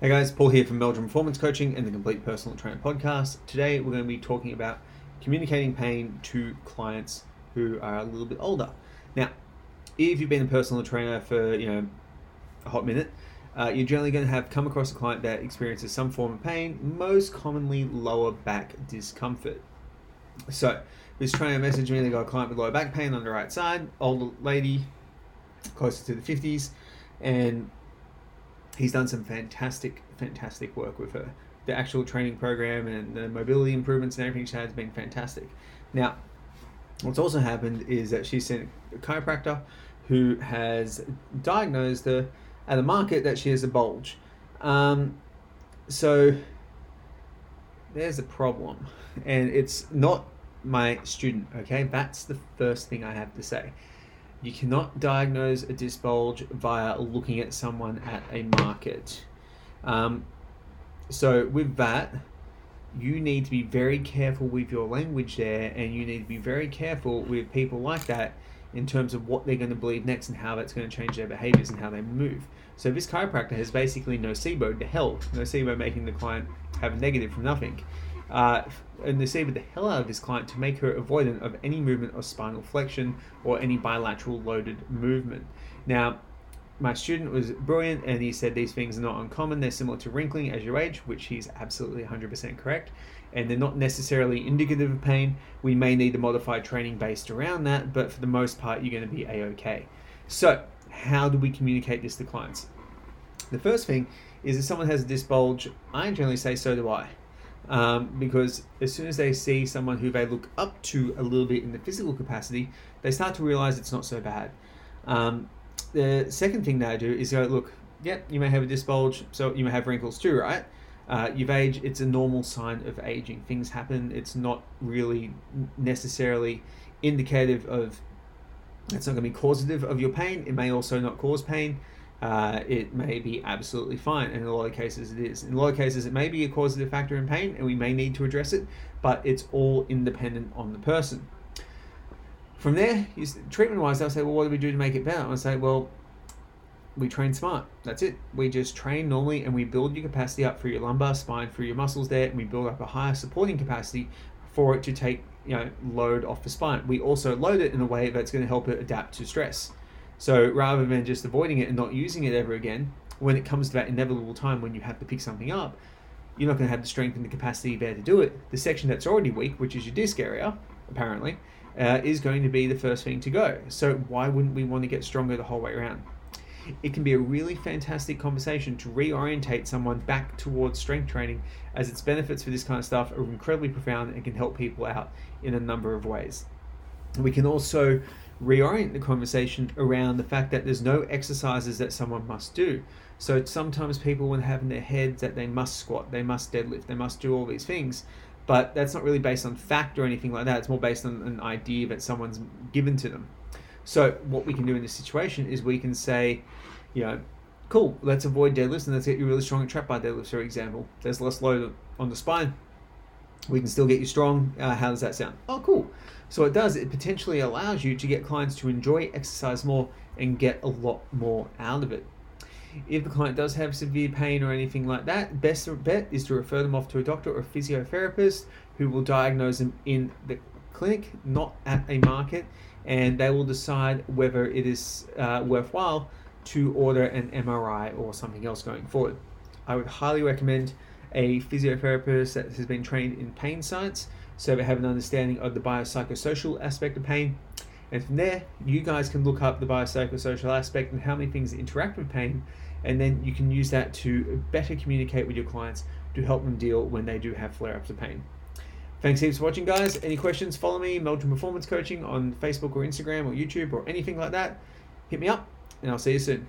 Hey guys, Paul here from Meldrum Performance Coaching and the Complete Personal Trainer podcast. Today we're going to be talking about communicating pain to clients who are a little bit older. Now, if you've been a personal trainer for you know a hot minute, uh, you're generally going to have come across a client that experiences some form of pain, most commonly lower back discomfort. So, this trainer messaged me. They got a client with lower back pain on the right side, older lady, closer to the 50s, and he's done some fantastic, fantastic work with her. The actual training program and the mobility improvements and everything she had has been fantastic. Now, what's also happened is that she's seen a chiropractor who has diagnosed her at the market that she has a bulge. Um, so there's a problem, and it's not my student. Okay, that's the first thing I have to say. You cannot diagnose a disc bulge via looking at someone at a market. Um, so, with that, you need to be very careful with your language there, and you need to be very careful with people like that in terms of what they're going to believe next and how that's going to change their behaviors and how they move. So, this chiropractor has basically nocebo to hell, nocebo making the client have negative from nothing uh, and nocebo the hell out of his client to make her avoidant of any movement of spinal flexion or any bilateral loaded movement. Now, my student was brilliant and he said these things are not uncommon. They're similar to wrinkling as you age, which he's absolutely 100% correct. And they're not necessarily indicative of pain. We may need to modify training based around that, but for the most part, you're going to be a okay. So, how do we communicate this to clients? The first thing is if someone has a disc bulge, I generally say, so do I um, because as soon as they see someone who they look up to a little bit in the physical capacity, they start to realize it's not so bad. Um, the second thing I do is go, look, yeah, you may have a disc bulge, so you may have wrinkles too, right? Uh, you've aged, it's a normal sign of aging. Things happen, it's not really necessarily indicative of, it's not going to be causative of your pain. It may also not cause pain uh, it may be absolutely fine. And in a lot of cases, it is. In a lot of cases, it may be a causative factor in pain, and we may need to address it, but it's all independent on the person. From there, treatment wise, they'll say, Well, what do we do to make it better? I'll say, Well, we train smart. That's it. We just train normally and we build your capacity up for your lumbar spine, for your muscles there, and we build up a higher supporting capacity for it to take you know load off the spine. We also load it in a way that's going to help it adapt to stress. So rather than just avoiding it and not using it ever again, when it comes to that inevitable time when you have to pick something up, you're not going to have the strength and the capacity there to do it. The section that's already weak, which is your disc area, apparently, uh, is going to be the first thing to go. So why wouldn't we want to get stronger the whole way around? It can be a really fantastic conversation to reorientate someone back towards strength training, as its benefits for this kind of stuff are incredibly profound and can help people out in a number of ways. We can also reorient the conversation around the fact that there's no exercises that someone must do. So sometimes people will have in their heads that they must squat, they must deadlift, they must do all these things, but that's not really based on fact or anything like that. It's more based on an idea that someone's given to them. So what we can do in this situation is we can say, you know, cool, let's avoid deadlifts and let's get you really strong at trap bar deadlifts, for example. There's less load on the spine. We can still get you strong. Uh, how does that sound? Oh, cool. So it does, it potentially allows you to get clients to enjoy exercise more and get a lot more out of it. If the client does have severe pain or anything like that, best bet is to refer them off to a doctor or a physiotherapist who will diagnose them in the clinic, not at a market, and they will decide whether it is uh, worthwhile to order an MRI or something else going forward. I would highly recommend a physiotherapist that has been trained in pain science so they have an understanding of the biopsychosocial aspect of pain. And from there, you guys can look up the biopsychosocial aspect and how many things interact with pain, and then you can use that to better communicate with your clients to help them deal when they do have flare ups of pain. Thanks heaps for watching, guys. Any questions, follow me, Meldrum Performance Coaching on Facebook or Instagram or YouTube or anything like that. Hit me up, and I'll see you soon.